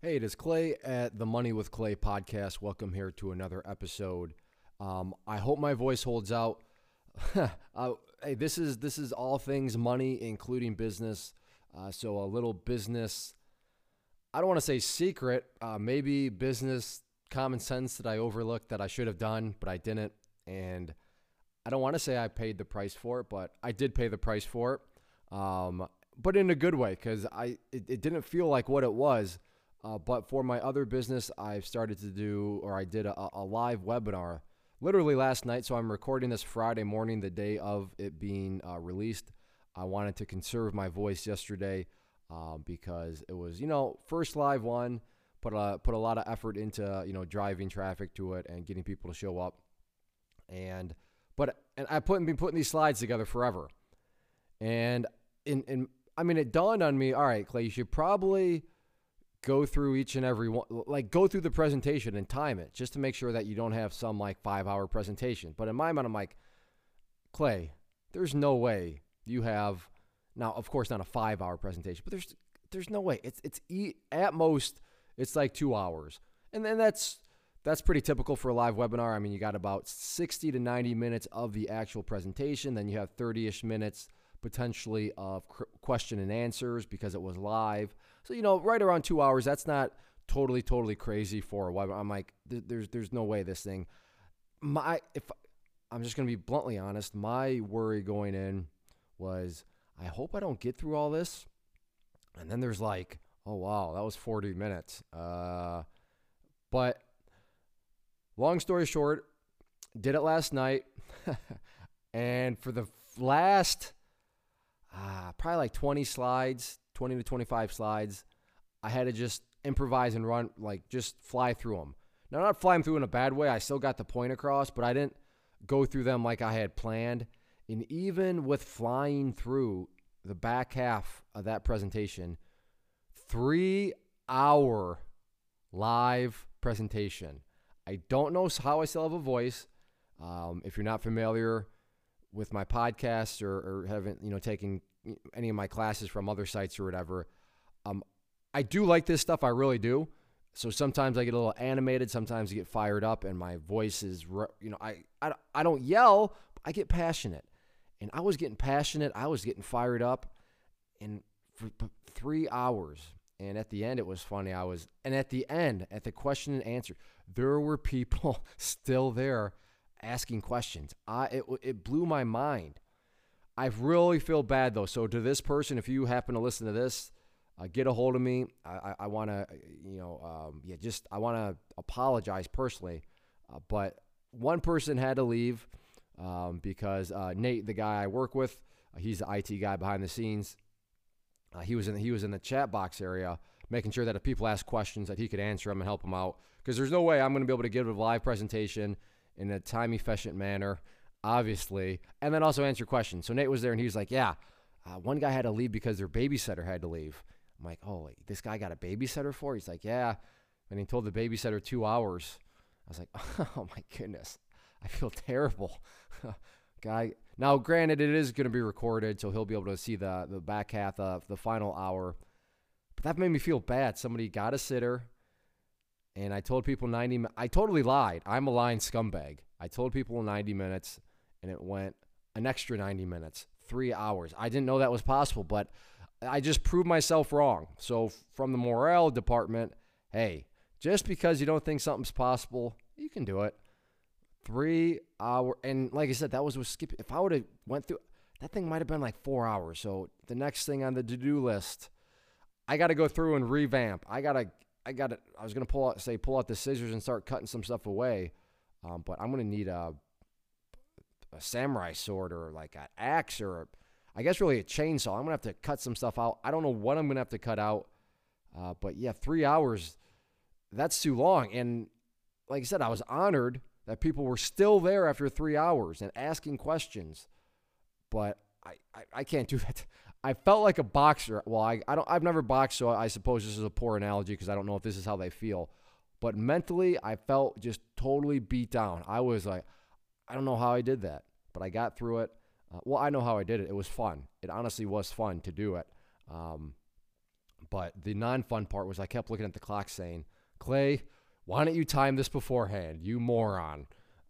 Hey, it is Clay at the Money with Clay podcast. Welcome here to another episode. Um, I hope my voice holds out. uh, hey, this is this is all things money, including business. Uh, so a little business. I don't want to say secret. Uh, maybe business common sense that I overlooked that I should have done, but I didn't. And I don't want to say I paid the price for it, but I did pay the price for it. Um, but in a good way because I it, it didn't feel like what it was uh, but for my other business, I've started to do, or I did a, a, live webinar literally last night. So I'm recording this Friday morning, the day of it being uh, released. I wanted to conserve my voice yesterday uh, because it was, you know, first live one. Put a put a lot of effort into you know driving traffic to it and getting people to show up, and but and I put been putting these slides together forever, and in in I mean it dawned on me. All right, Clay, you should probably go through each and every one, like go through the presentation and time it just to make sure that you don't have some like five hour presentation. But in my mind, I'm like, Clay, there's no way you have now, of course, not a five hour presentation, but there's there's no way. It's it's at most it's like two hours, and then that's that's pretty typical for a live webinar. I mean, you got about 60 to 90 minutes of the actual presentation, then you have 30 ish minutes potentially of question and answers because it was live. So you know, right around two hours. That's not totally totally crazy for a. I'm like, there's there's no way this thing. My if I'm just gonna be bluntly honest, my worry going in was I hope I don't get through all this. And then there's like, oh wow, that was 40 minutes. Uh, but long story short, did it last night. and for the last uh, probably like 20 slides, 20 to 25 slides. I had to just improvise and run, like just fly through them. Now, not flying through in a bad way. I still got the point across, but I didn't go through them like I had planned. And even with flying through the back half of that presentation, three hour live presentation. I don't know how I still have a voice. Um, if you're not familiar with my podcast or, or haven't you know taken any of my classes from other sites or whatever, um, I do like this stuff. I really do. So sometimes I get a little animated. Sometimes I get fired up, and my voice is you know I I, I don't yell. I get passionate, and I was getting passionate. I was getting fired up, and for three hours. And at the end, it was funny. I was, and at the end, at the question and answer, there were people still there asking questions. I it, it blew my mind. I really feel bad though. So to this person, if you happen to listen to this, uh, get a hold of me. I, I, I want to, you know, um, yeah, just I want to apologize personally. Uh, but one person had to leave um, because uh, Nate, the guy I work with, uh, he's the IT guy behind the scenes. Uh, he was in he was in the chat box area, making sure that if people ask questions, that he could answer them and help them out. Because there's no way I'm going to be able to give a live presentation in a time efficient manner, obviously, and then also answer questions. So Nate was there and he was like, Yeah, uh, one guy had to leave because their babysitter had to leave. I'm like, Oh, this guy got a babysitter for? He's like, Yeah. And he told the babysitter two hours. I was like, Oh my goodness. I feel terrible. guy. Now, granted, it is going to be recorded, so he'll be able to see the, the back half of the final hour. But that made me feel bad. Somebody got a sitter and I told people 90 I totally lied. I'm a lying scumbag. I told people 90 minutes and it went an extra 90 minutes, 3 hours. I didn't know that was possible, but I just proved myself wrong. So from the morale department, hey, just because you don't think something's possible, you can do it. 3 hour and like I said that was with skip if I would have went through that thing might have been like 4 hours. So the next thing on the to-do list I got to go through and revamp. I got to I gotta. I was gonna pull out, say, pull out the scissors and start cutting some stuff away, um, but I'm gonna need a, a samurai sword or like an axe or, I guess really a chainsaw. I'm gonna have to cut some stuff out. I don't know what I'm gonna have to cut out, uh, but yeah, three hours, that's too long. And like I said, I was honored that people were still there after three hours and asking questions, but I, I, I can't do that. I felt like a boxer. Well, I, I don't I've never boxed, so I suppose this is a poor analogy because I don't know if this is how they feel. But mentally, I felt just totally beat down. I was like, I don't know how I did that, but I got through it. Uh, well, I know how I did it. It was fun. It honestly was fun to do it. Um, But the non fun part was I kept looking at the clock saying, Clay, why don't you time this beforehand, you moron?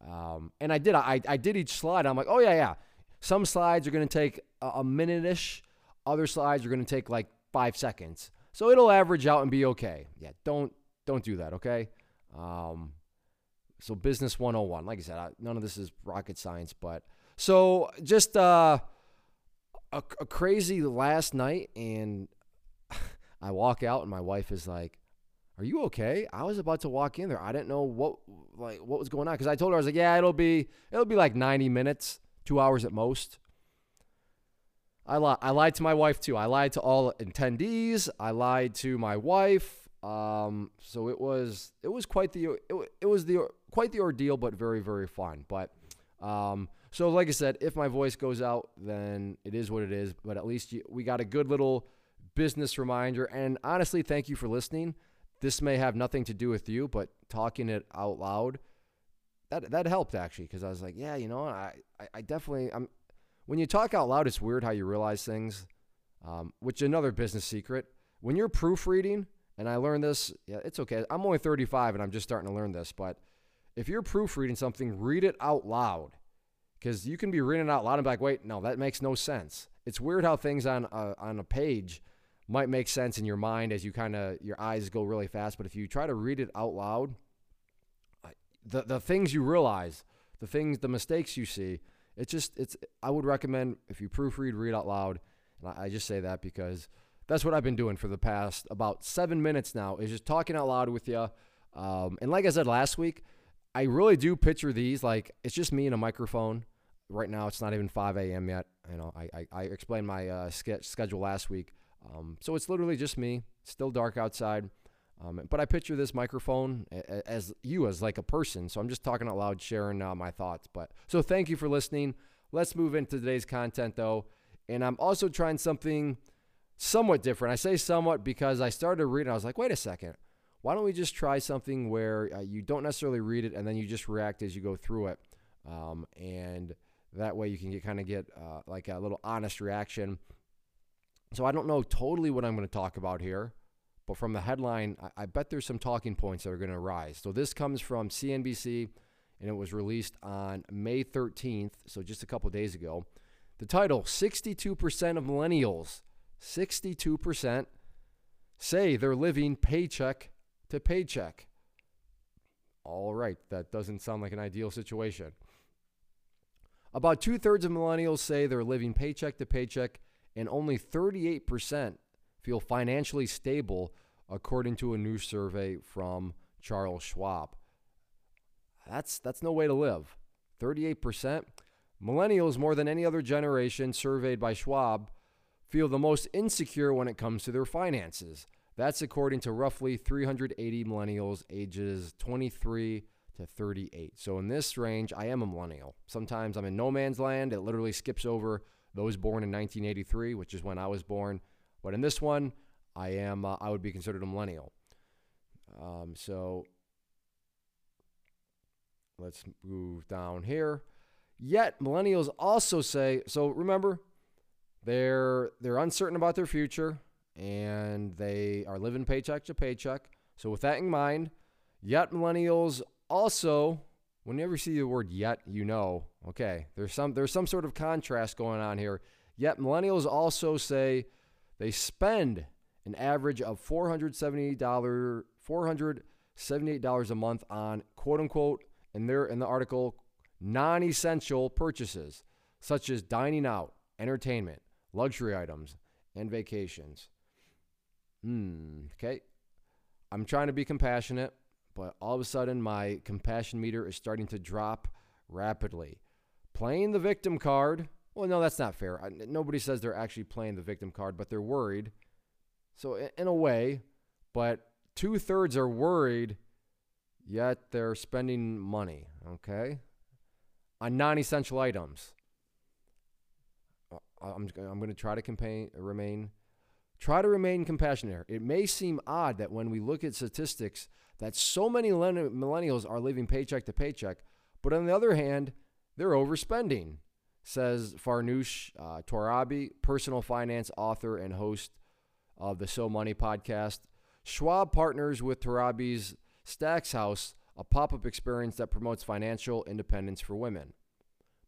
Um, and I did. I, I did each slide. I'm like, oh, yeah, yeah. Some slides are going to take a, a minute ish, other slides are going to take like five seconds. So it'll average out and be okay. Yeah, don't don't do that, okay? Um, so business 101. Like I said, I, none of this is rocket science, but so just uh, a, a crazy last night, and I walk out, and my wife is like, "Are you okay?" I was about to walk in there. I didn't know what like what was going on because I told her I was like, "Yeah, it'll be it'll be like 90 minutes, two hours at most." I lied. I lied to my wife too. I lied to all attendees. I lied to my wife. Um, so it was it was quite the it, it was the quite the ordeal, but very very fun. But um, so like I said, if my voice goes out, then it is what it is. But at least you, we got a good little business reminder. And honestly, thank you for listening. This may have nothing to do with you, but talking it out loud that that helped actually because I was like, yeah, you know, I, I, I definitely I'm when you talk out loud, it's weird how you realize things. Um, which another business secret. When you're proofreading, and I learned this, yeah, it's okay. I'm only 35 and I'm just starting to learn this, but if you're proofreading something, read it out loud. Because you can be reading it out loud and be like, wait, no, that makes no sense. It's weird how things on a, on a page might make sense in your mind as you kind of, your eyes go really fast. But if you try to read it out loud, the, the things you realize, the things, the mistakes you see, it's just it's. I would recommend if you proofread, read out loud. And I, I just say that because that's what I've been doing for the past about seven minutes now. Is just talking out loud with you. Um, and like I said last week, I really do picture these like it's just me and a microphone. Right now, it's not even 5 a.m. yet. You know, I, I, I explained my uh, ske- schedule last week. Um, so it's literally just me. still dark outside. Um, but I picture this microphone as you as like a person. So I'm just talking out loud, sharing uh, my thoughts. But so thank you for listening. Let's move into today's content though. And I'm also trying something somewhat different. I say somewhat because I started reading. I was like, wait a second. Why don't we just try something where uh, you don't necessarily read it and then you just react as you go through it? Um, and that way you can get kind of get uh, like a little honest reaction. So I don't know totally what I'm going to talk about here. But from the headline, I, I bet there's some talking points that are going to arise. So this comes from CNBC, and it was released on May 13th, so just a couple days ago. The title 62% of millennials, 62% say they're living paycheck to paycheck. All right, that doesn't sound like an ideal situation. About two thirds of millennials say they're living paycheck to paycheck, and only 38% feel financially stable, according to a new survey from Charles Schwab. That's, that's no way to live. 38%. Millennials, more than any other generation surveyed by Schwab, feel the most insecure when it comes to their finances. That's according to roughly 380 millennials ages 23 to 38. So in this range, I am a millennial. Sometimes I'm in no man's land. It literally skips over those born in 1983, which is when I was born, but in this one, I am uh, I would be considered a millennial. Um, so let's move down here. Yet millennials also say so. Remember, they're they're uncertain about their future and they are living paycheck to paycheck. So with that in mind, yet millennials also whenever you see the word yet, you know, okay, there's some there's some sort of contrast going on here. Yet millennials also say they spend an average of $478, $478 a month on quote unquote, in there in the article, non essential purchases such as dining out, entertainment, luxury items, and vacations. Hmm, okay. I'm trying to be compassionate, but all of a sudden my compassion meter is starting to drop rapidly. Playing the victim card well, no, that's not fair. I, nobody says they're actually playing the victim card, but they're worried. So, in, in a way, but two thirds are worried, yet they're spending money, okay, on non essential items. Uh, I'm, I'm going to try to campaign, remain try to remain compassionate. It may seem odd that when we look at statistics that so many millennials are living paycheck to paycheck, but on the other hand, they're overspending says Farnoosh uh, Torabi, personal finance author and host of the So Money podcast. Schwab partners with Torabi's Stacks House, a pop up experience that promotes financial independence for women.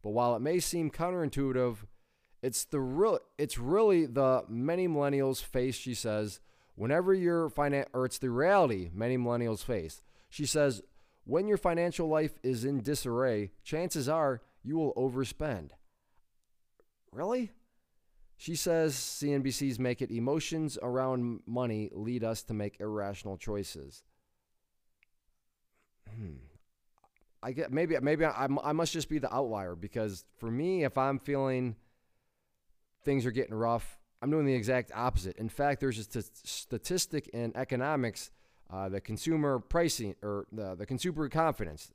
But while it may seem counterintuitive, it's the real it's really the many millennials face, she says, whenever your finan- or it's the reality many millennials face. She says, when your financial life is in disarray, chances are you will overspend. Really? She says CNBC's make it emotions around money lead us to make irrational choices. Hmm. I get maybe maybe I, I must just be the outlier because for me, if I'm feeling things are getting rough, I'm doing the exact opposite. In fact, there's a st- statistic in economics, uh, the consumer pricing or the, the consumer confidence,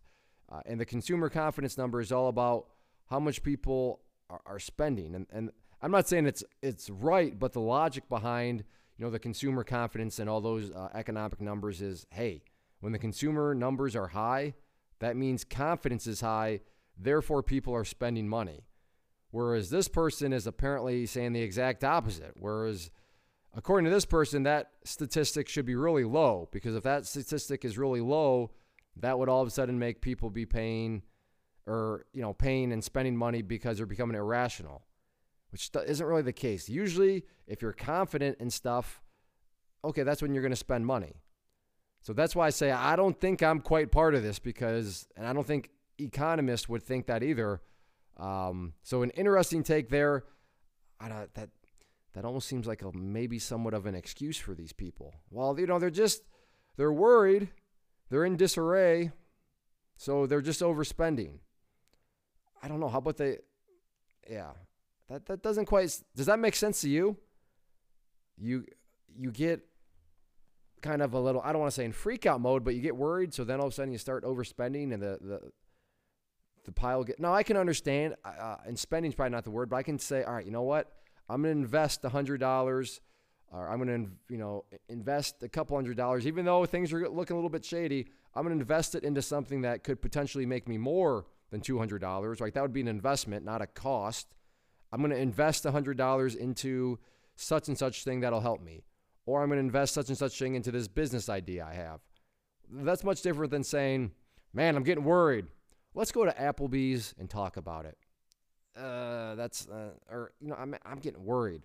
uh, and the consumer confidence number is all about how much people are, are spending. And, and I'm not saying it's it's right, but the logic behind you know the consumer confidence and all those uh, economic numbers is hey, when the consumer numbers are high, that means confidence is high, therefore people are spending money. Whereas this person is apparently saying the exact opposite. Whereas, according to this person, that statistic should be really low because if that statistic is really low, that would all of a sudden make people be paying or, you know, paying and spending money because they're becoming irrational, which isn't really the case. Usually, if you're confident in stuff, okay, that's when you're going to spend money. So that's why I say I don't think I'm quite part of this because, and I don't think economists would think that either um, so an interesting take there. I that that almost seems like a maybe somewhat of an excuse for these people. Well, you know, they're just they're worried, they're in disarray, so they're just overspending. I don't know. How about they? Yeah, that that doesn't quite. Does that make sense to you? You you get kind of a little. I don't want to say in freak out mode, but you get worried. So then all of a sudden you start overspending, and the the the pile get. Now I can understand, uh, and spending is probably not the word, but I can say, all right, you know what? I'm going to invest hundred dollars, or I'm going to, you know, invest a couple hundred dollars, even though things are looking a little bit shady. I'm going to invest it into something that could potentially make me more than two hundred dollars. Like that would be an investment, not a cost. I'm going to invest hundred dollars into such and such thing that'll help me, or I'm going to invest such and such thing into this business idea I have. That's much different than saying, man, I'm getting worried. Let's go to Applebee's and talk about it. Uh, that's uh, or you know I'm I'm getting worried.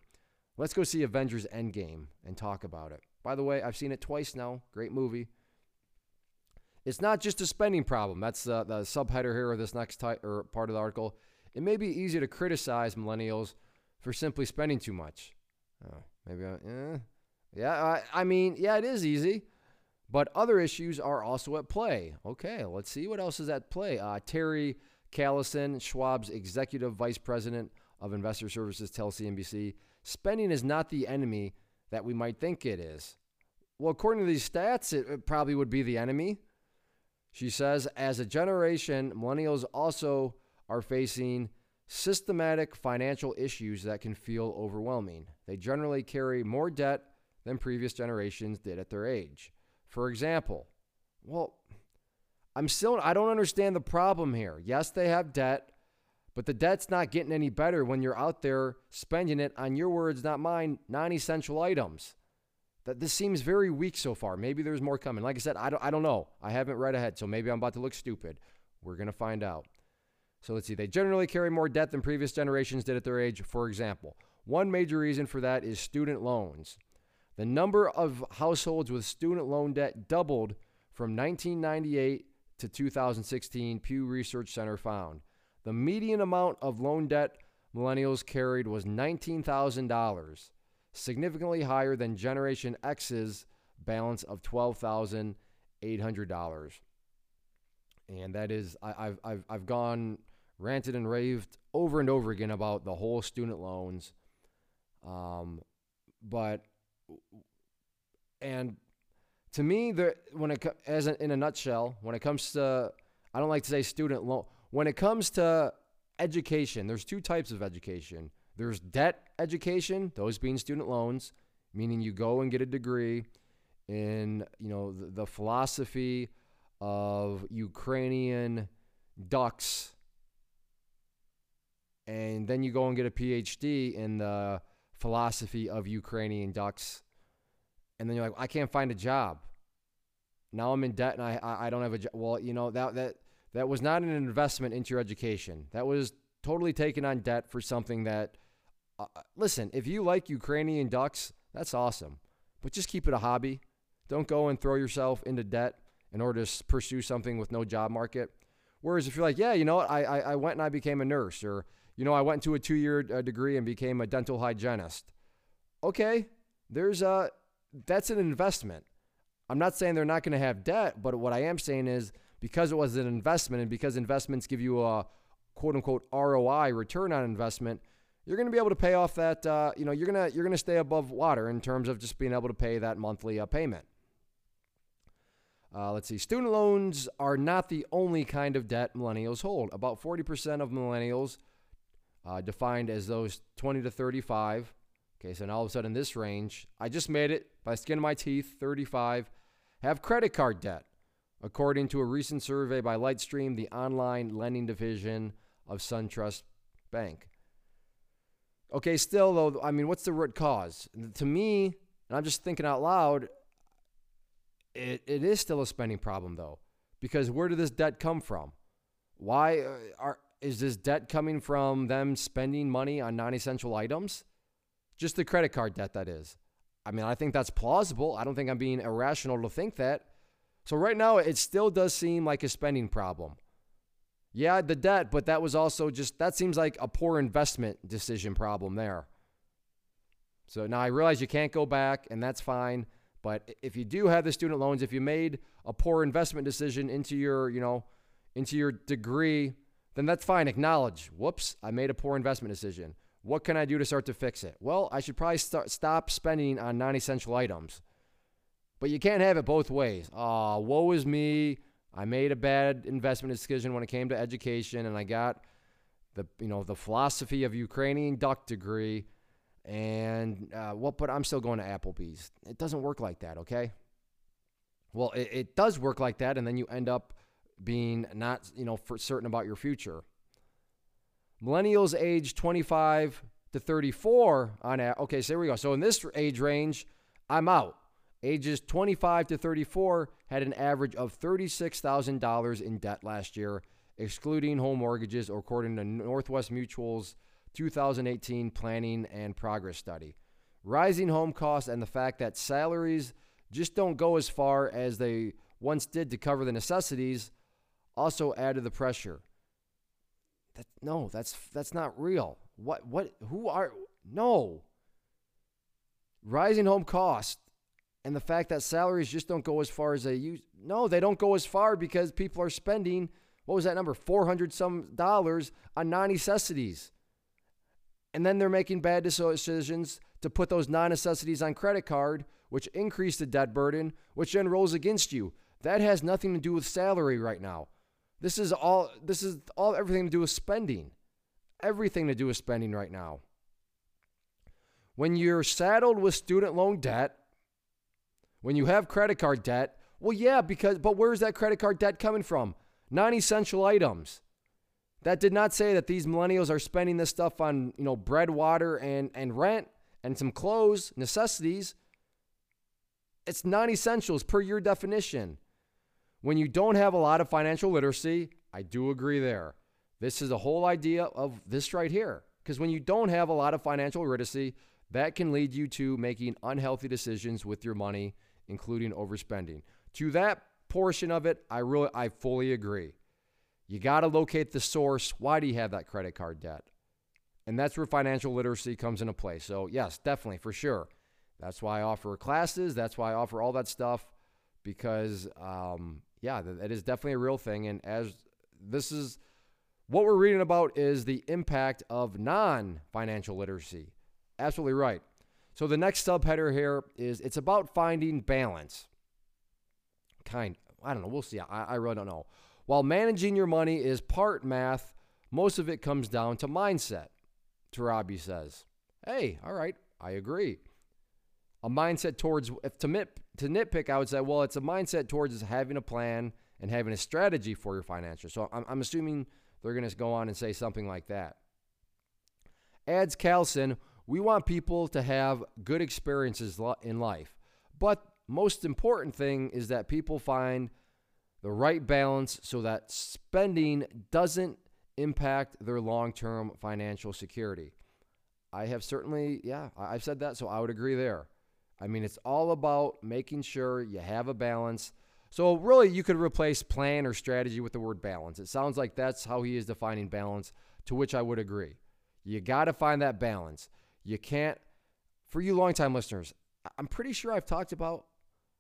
Let's go see Avengers Endgame and talk about it. By the way, I've seen it twice now. Great movie. It's not just a spending problem. That's uh, the subheader here of this next ty- or part of the article. It may be easy to criticize millennials for simply spending too much. Oh, maybe, I, eh. yeah. I, I mean, yeah, it is easy. But other issues are also at play. Okay, let's see what else is at play. Uh, Terri Kallsen, Schwab's executive vice president of investor services, tells CNBC spending is not the enemy that we might think it is. Well, according to these stats, it, it probably would be the enemy. She says, as a generation, millennials also are facing systematic financial issues that can feel overwhelming. They generally carry more debt than previous generations did at their age. For example, well, I'm still, I don't understand the problem here. Yes, they have debt, but the debt's not getting any better when you're out there spending it on your words, not mine, non essential items. That this seems very weak so far. Maybe there's more coming. Like I said, I don't, I don't know. I haven't read ahead, so maybe I'm about to look stupid. We're going to find out. So let's see. They generally carry more debt than previous generations did at their age, for example. One major reason for that is student loans. The number of households with student loan debt doubled from 1998 to 2016, Pew Research Center found. The median amount of loan debt millennials carried was $19,000, significantly higher than Generation X's balance of $12,800. And that is, I, have I've, I've gone ranted and raved over and over again about the whole student loans. Um, but and to me, there when it as a, in a nutshell, when it comes to, I don't like to say student loan. When it comes to education, there's two types of education. There's debt education, those being student loans, meaning you go and get a degree in you know the, the philosophy of Ukrainian ducks, and then you go and get a PhD in the philosophy of Ukrainian ducks and then you're like, I can't find a job. Now I'm in debt and I I don't have a job. Well, you know that that that was not an investment into your education. That was totally taken on debt for something that. Uh, uh listen, if you like Ukrainian ducks, that's awesome, but just keep it a hobby. Don't go and throw yourself into debt in order to pursue something with no job market. Whereas if you're like, yeah, you know what, I, I, I went and I became a nurse, or, you know, I went to a two year uh, degree and became a dental hygienist. Okay, there's a, that's an investment. I'm not saying they're not going to have debt, but what I am saying is because it was an investment and because investments give you a quote unquote ROI, return on investment, you're going to be able to pay off that, uh, you know, you're going to, you're going to stay above water in terms of just being able to pay that monthly uh, payment. Uh, let's see. Student loans are not the only kind of debt millennials hold. About 40% of millennials, uh, defined as those 20 to 35, okay, so now all of a sudden this range, I just made it by skin of my teeth, 35, have credit card debt, according to a recent survey by Lightstream, the online lending division of SunTrust Bank. Okay, still though, I mean, what's the root cause? To me, and I'm just thinking out loud, it, it is still a spending problem though, because where did this debt come from? Why uh, are is this debt coming from them spending money on non-essential items? Just the credit card debt that is. I mean, I think that's plausible. I don't think I'm being irrational to think that. So right now it still does seem like a spending problem. Yeah, the debt, but that was also just that seems like a poor investment decision problem there. So now I realize you can't go back and that's fine. But if you do have the student loans, if you made a poor investment decision into your, you know, into your degree, then that's fine. Acknowledge, whoops, I made a poor investment decision. What can I do to start to fix it? Well, I should probably start, stop spending on non essential items. But you can't have it both ways. Oh, woe is me. I made a bad investment decision when it came to education, and I got the you know the philosophy of Ukrainian duck degree. And uh, well, but I'm still going to Applebee's. It doesn't work like that, okay? Well, it, it does work like that, and then you end up being not, you know, for certain about your future. Millennials age 25 to 34 on a, okay, so here we go. So in this age range, I'm out. Ages 25 to 34 had an average of $36,000 in debt last year, excluding home mortgages, according to Northwest Mutual's 2018 Planning and Progress Study. Rising home costs and the fact that salaries just don't go as far as they once did to cover the necessities also added the pressure. That, no, that's that's not real. What what who are no. Rising home costs and the fact that salaries just don't go as far as they use. No, they don't go as far because people are spending what was that number? 400 some dollars on non-necessities and then they're making bad decisions to put those non necessities on credit card, which increase the debt burden, which then rolls against you. That has nothing to do with salary right now. This is all this is all everything to do with spending. Everything to do with spending right now. When you're saddled with student loan debt, when you have credit card debt, well yeah, because but where's that credit card debt coming from? Non-essential items. That did not say that these millennials are spending this stuff on, you know, bread, water, and, and rent and some clothes, necessities. It's non essentials per your definition. When you don't have a lot of financial literacy, I do agree there. This is the whole idea of this right here. Because when you don't have a lot of financial literacy, that can lead you to making unhealthy decisions with your money, including overspending. To that portion of it, I really I fully agree. You got to locate the source. Why do you have that credit card debt? And that's where financial literacy comes into play. So, yes, definitely, for sure. That's why I offer classes. That's why I offer all that stuff because, um, yeah, that is definitely a real thing. And as this is what we're reading about is the impact of non financial literacy. Absolutely right. So, the next subheader here is it's about finding balance. Kind, I don't know. We'll see. I, I really don't know. While managing your money is part math, most of it comes down to mindset, Torabi says. Hey, all right, I agree. A mindset towards, if to, nit, to nitpick, I would say, well, it's a mindset towards having a plan and having a strategy for your financials. So I'm, I'm assuming they're going to go on and say something like that. Adds Kallsen, we want people to have good experiences in life, But most important thing is that people find the right balance so that spending doesn't impact their long-term financial security. I have certainly, yeah, I've said that, so I would agree there. I mean, it's all about making sure you have a balance. So, really, you could replace plan or strategy with the word balance. It sounds like that's how he is defining balance, to which I would agree. You got to find that balance. You can't, for you longtime listeners, I'm pretty sure I've talked about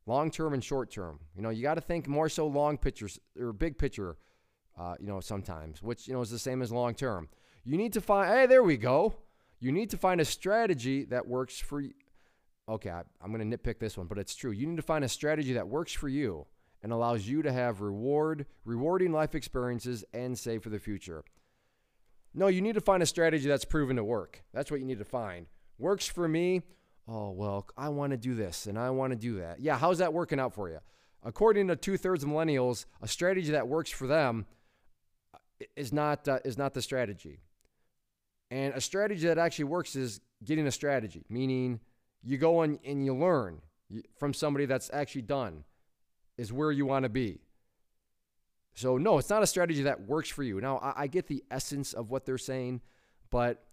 long term and short term. You know, you got to think more so long pictures or big picture, uh, you know, sometimes, which, you know, is the same as long term. You need to find, hey, there we go. You need to find a strategy that works for you. Okay, I, I'm going to nitpick this one, but it's true. You need to find a strategy that works for you and allows you to have reward, rewarding life experiences and save for the future. No, you need to find a strategy that's proven to work. That's what you need to find. Works for me. Oh, well, I want to do this and I want to do that. Yeah, how's that working out for you? According to two thirds of millennials, a strategy that works for them is not, uh, is not the strategy. And a strategy that actually works is getting a strategy, meaning you go and, and you learn from somebody that's actually done, is where you want to be. So, no, it's not a strategy that works for you. Now, I, I get the essence of what they're saying, but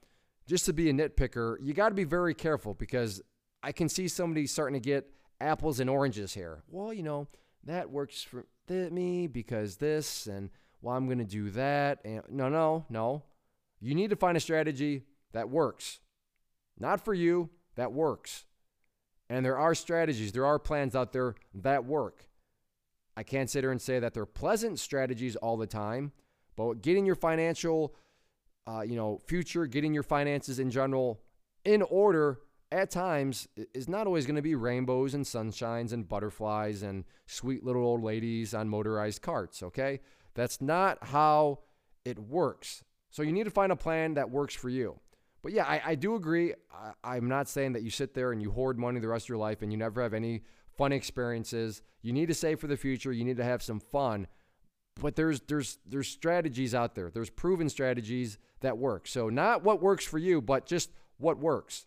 just to be a nitpicker, you got to be very careful because I can see somebody starting to get apples and oranges here. Well, you know, that works for me because this, and well, I'm going to do that. And no, no, no. You need to find a strategy that works. Not for you, that works. And there are strategies, there are plans out there that work. I can't sit here and say that they're pleasant strategies all the time, but getting your financial, uh, you know, future, getting your finances in general in order at times is not always going to be rainbows and sunshines and butterflies and sweet little old ladies on motorized carts, okay? That's not how it works. So you need to find a plan that works for you. But yeah, I, I do agree. I, I'm not saying that you sit there and you hoard money the rest of your life and you never have any fun experiences. You need to save for the future. You need to have some fun. But there's there's there's strategies out there. There's proven strategies that work. So not what works for you, but just what works.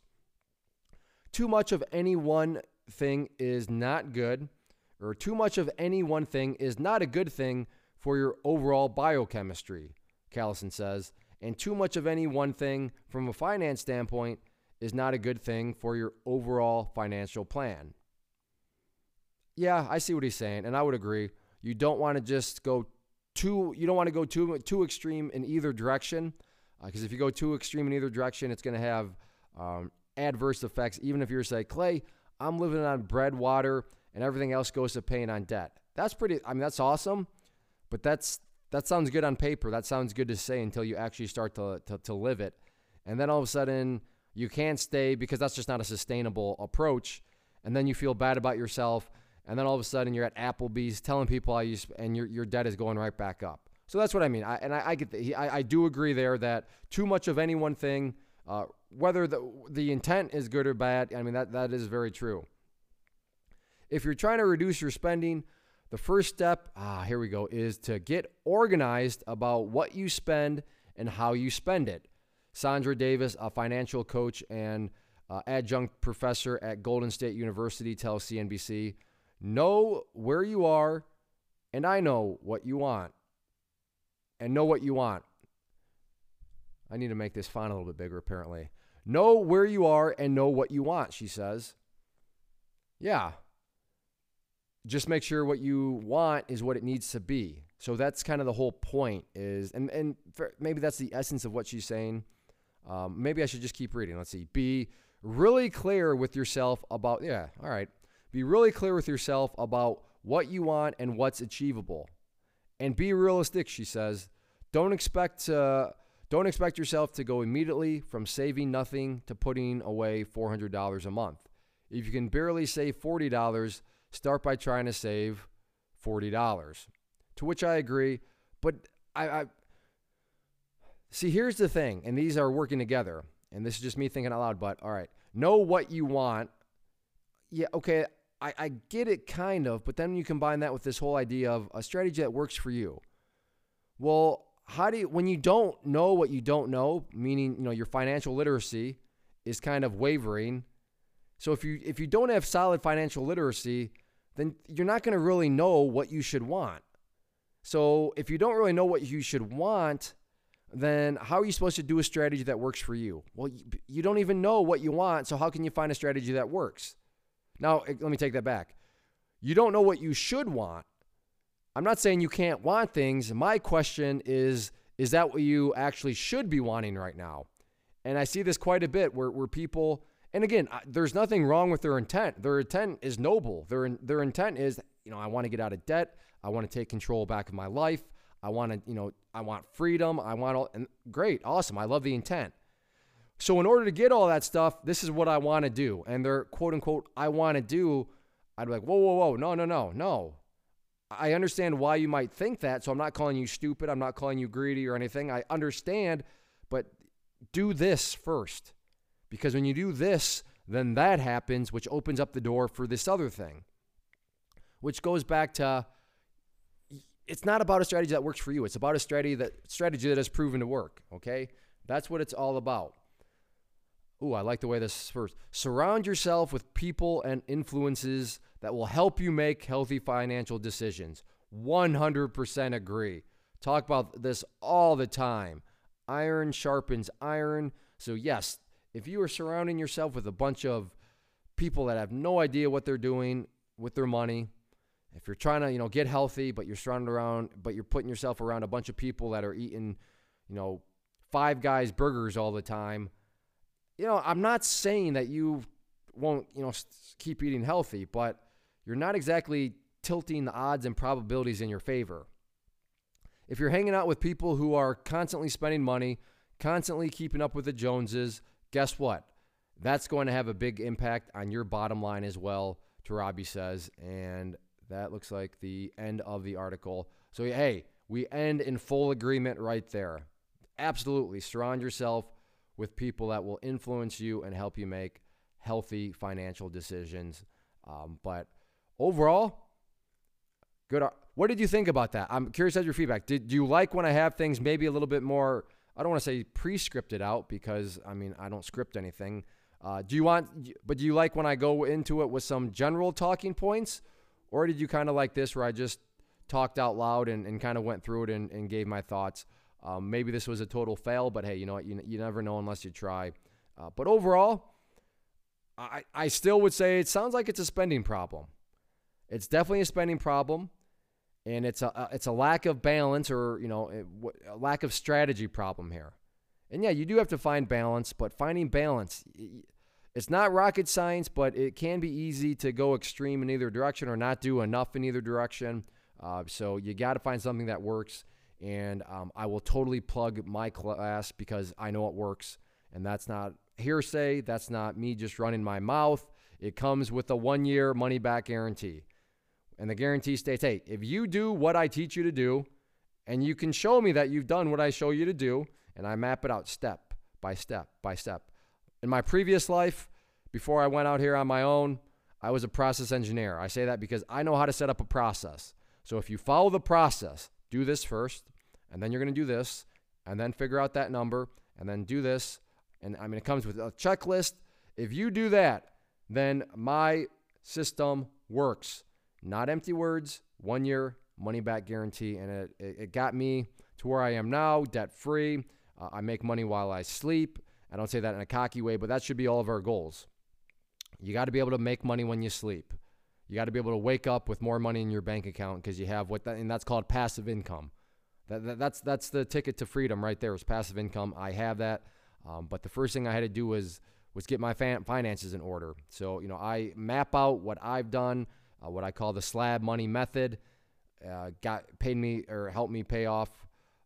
Too much of any one thing is not good, or too much of any one thing is not a good thing for your overall biochemistry. Kallsen says, and too much of any one thing from a finance standpoint is not a good thing for your overall financial plan. Yeah, I see what he's saying, and I would agree. You don't want to just go too you don't want to go too too extreme in either direction, because uh, if you go too extreme in either direction, it's going to have um, adverse effects. Even if you're say Clay, I'm living on bread, water, and everything else goes to paying on debt. That's pretty. I mean, that's awesome, but that's that sounds good on paper. That sounds good to say until you actually start to, to, to live it. And then all of a sudden, you can't stay because that's just not a sustainable approach. And then you feel bad about yourself. And then all of a sudden, you're at Applebee's telling people how you, sp- and your, your debt is going right back up. So that's what I mean. I, and I, I get the, I, I do agree there that too much of any one thing, uh, whether the, the intent is good or bad, I mean, that, that is very true. If you're trying to reduce your spending, the first step, ah, here we go, is to get organized about what you spend and how you spend it. Sandra Davis, a financial coach and uh, adjunct professor at Golden Gate University, tells CNBC Know where you are, and I know what you want. And know what you want. I need to make this font a little bit bigger, apparently. Know where you are and know what you want, she says. Yeah, just make sure what you want is what it needs to be. So that's kind of the whole point is, and, and maybe that's the essence of what she's saying. Um, maybe I should just keep reading. Let's see. Be really clear with yourself about, yeah, all right. Be really clear with yourself about what you want and what's achievable. And be realistic, she says. Don't expect to, don't expect yourself to go immediately from saving nothing to putting away $400 a month. If you can barely save $40, start by trying to save $40. To which I agree, but I, I see here's the thing, and these are working together. And this is just me thinking out loud, but all right. Know what you want. Yeah, okay, I, I get it kind of, but then you combine that with this whole idea of a strategy that works for you. Well, how do you when you don't know what you don't know, meaning you know your financial literacy is kind of wavering, So if you if you don't have solid financial literacy, then you're not going to really know what you should want. So if you don't really know what you should want, then how are you supposed to do a strategy that works for you? Well, you, you don't even know what you want, so how can you find a strategy that works? Now, eh, let me take that back. You don't know what you should want. I'm not saying you can't want things. My question is is that what you actually should be wanting right now? And I see this quite a bit where, where people, and again, there's nothing wrong with their intent. Their intent is noble. Their, their intent is, you know, I want to get out of debt. I want to take control back of my life. I want to, you know, I want freedom. I want all, and great, awesome. I love the intent. So, in order to get all that stuff, this is what I want to do. And they're quote unquote, I want to do. I'd be like, whoa, whoa, whoa, no, no, no, no. I understand why you might think that. So I'm not calling you stupid. I'm not calling you greedy or anything. I understand, but do this first. Because when you do this, then that happens, which opens up the door for this other thing. Which goes back to it's not about a strategy that works for you. It's about a strategy that strategy that has proven to work. Okay? That's what it's all about. Ooh, I like the way this first. Surround yourself with people and influences that will help you make healthy financial decisions. 100% agree. Talk about this all the time. Iron sharpens iron. So, yes, if you are surrounding yourself with a bunch of people that have no idea what they're doing with their money, if you're trying to, you know, get healthy, but you're surrounded around, but you're putting yourself around a bunch of people that are eating, you know, five guys burgers all the time, you know, I'm not saying that you won't, you know, keep eating healthy, but you're not exactly tilting the odds and probabilities in your favor. If you're hanging out with people who are constantly spending money, constantly keeping up with the Joneses, guess what? That's going to have a big impact on your bottom line as well, Torabi says. And that looks like the end of the article. So, hey, we end in full agreement right there. Absolutely. Surround yourself with people that will influence you and help you make healthy financial decisions. Um, but overall, good. What did you think about that? I'm curious as your feedback. Did do you like when I have things maybe a little bit more? I don't want to say pre-scripted out because I mean I don't script anything. Uh, do you want? But do you like when I go into it with some general talking points, or did you kind of like this where I just talked out loud and, and kind of went through it and, and gave my thoughts? Um, maybe this was a total fail, but hey, you know what? You, you never know unless you try. Uh, but overall, I, I still would say it sounds like it's a spending problem. It's definitely a spending problem, and it's a it's a lack of balance or you know a lack of strategy problem here. And yeah, you do have to find balance, but finding balance, it's not rocket science, but it can be easy to go extreme in either direction or not do enough in either direction. Uh, so you got to find something that works and um, I will totally plug my class because I know it works. And that's not hearsay. That's not me just running my mouth. It comes with a one year money back guarantee. And the guarantee states hey, if you do what I teach you to do, and you can show me that you've done what I show you to do, and I map it out step by step by step. In my previous life, before I went out here on my own, I was a process engineer. I say that because I know how to set up a process. So if you follow the process, do this first, and then you're going to do this, and then figure out that number, and then do this. And I mean, it comes with a checklist. If you do that, then my system works. Not empty words, one year money back guarantee. And it, it, got me to where I am now, debt free. Uh, I make money while I sleep. I don't say that in a cocky way, but that should be all of our goals. You got to be able to make money when you sleep. You got to be able to wake up with more money in your bank account because you have what that, and that's called passive income. That, that, that's that's the ticket to freedom right there. Is passive income. I have that, um, but the first thing I had to do was was get my finances in order. So you know, I map out what I've done, uh, what I call the slab money method. Uh, got paid me or helped me pay off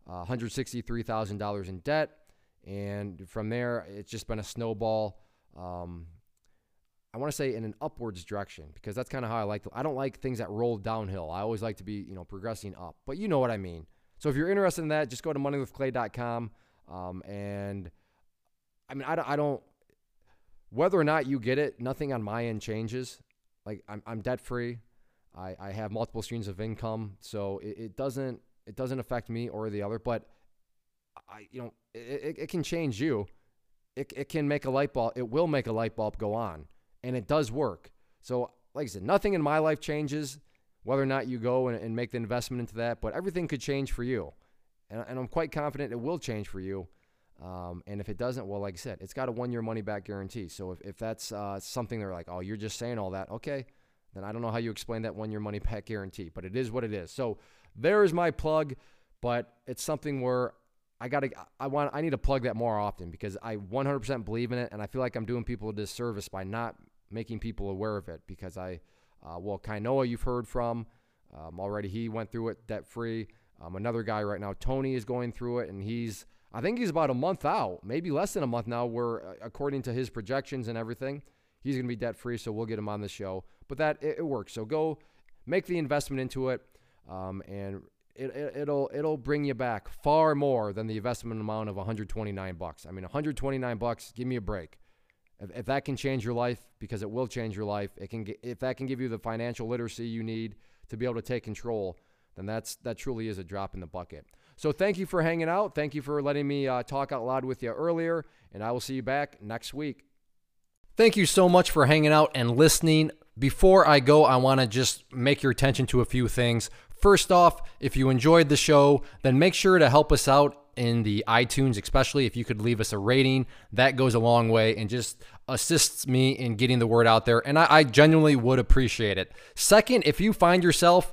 uh, $163,000 in debt, and from there it's just been a snowball. Um, I want to say in an upwards direction because that's kind of how I like. To, I don't like things that roll downhill. I always like to be you know progressing up, but you know what I mean. So if you're interested in that, just go to moneywithclay.com. Um, and I mean, I don't, I don't, whether or not you get it, nothing on my end changes. Like I'm, I'm debt free. I, I have multiple streams of income. So it, it doesn't, it doesn't affect me or the other, but I, you know, it, it, it can change you. It, it can make a light bulb. It will make a light bulb go on. And it does work. So, like I said, nothing in my life changes whether or not you go and, and make the investment into that, but everything could change for you. And, and I'm quite confident it will change for you. Um, and if it doesn't, well, like I said, it's got a one year money back guarantee. So if, if that's uh, something they're like, oh, you're just saying all that, okay, then I don't know how you explain that one year money back guarantee, but it is what it is. So there is my plug, but it's something where I got to, I want, I need to plug that more often because I 100% believe in it. And I feel like I'm doing people a disservice by not making people aware of it because I, uh, well, Kainoa, you've heard from um, already. He went through it debt free. Um, another guy right now, Tony, is going through it, and he's, I think he's about a month out, maybe less than a month now, where uh, according to his projections and everything, he's going to be debt free. So we'll get him on the show. But that, it, it works. So go make the investment into it, um, and it, it, it'll it'll bring you back far more than the investment amount of 129 bucks. I mean, 129 bucks. Give me a break. If, if that can change your life, because it will change your life, it can. If that can give you the financial literacy you need to be able to take control, then that's that truly is a drop in the bucket. So thank you for hanging out. Thank you for letting me uh, talk out loud with you earlier, and I will see you back next week. Thank you so much for hanging out and listening. Before I go, I want to just make your attention to a few things. First off, if you enjoyed the show, then make sure to help us out in the iTunes, especially if you could leave us a rating. That goes a long way and just assists me in getting the word out there. And I, I genuinely would appreciate it. Second, if you find yourself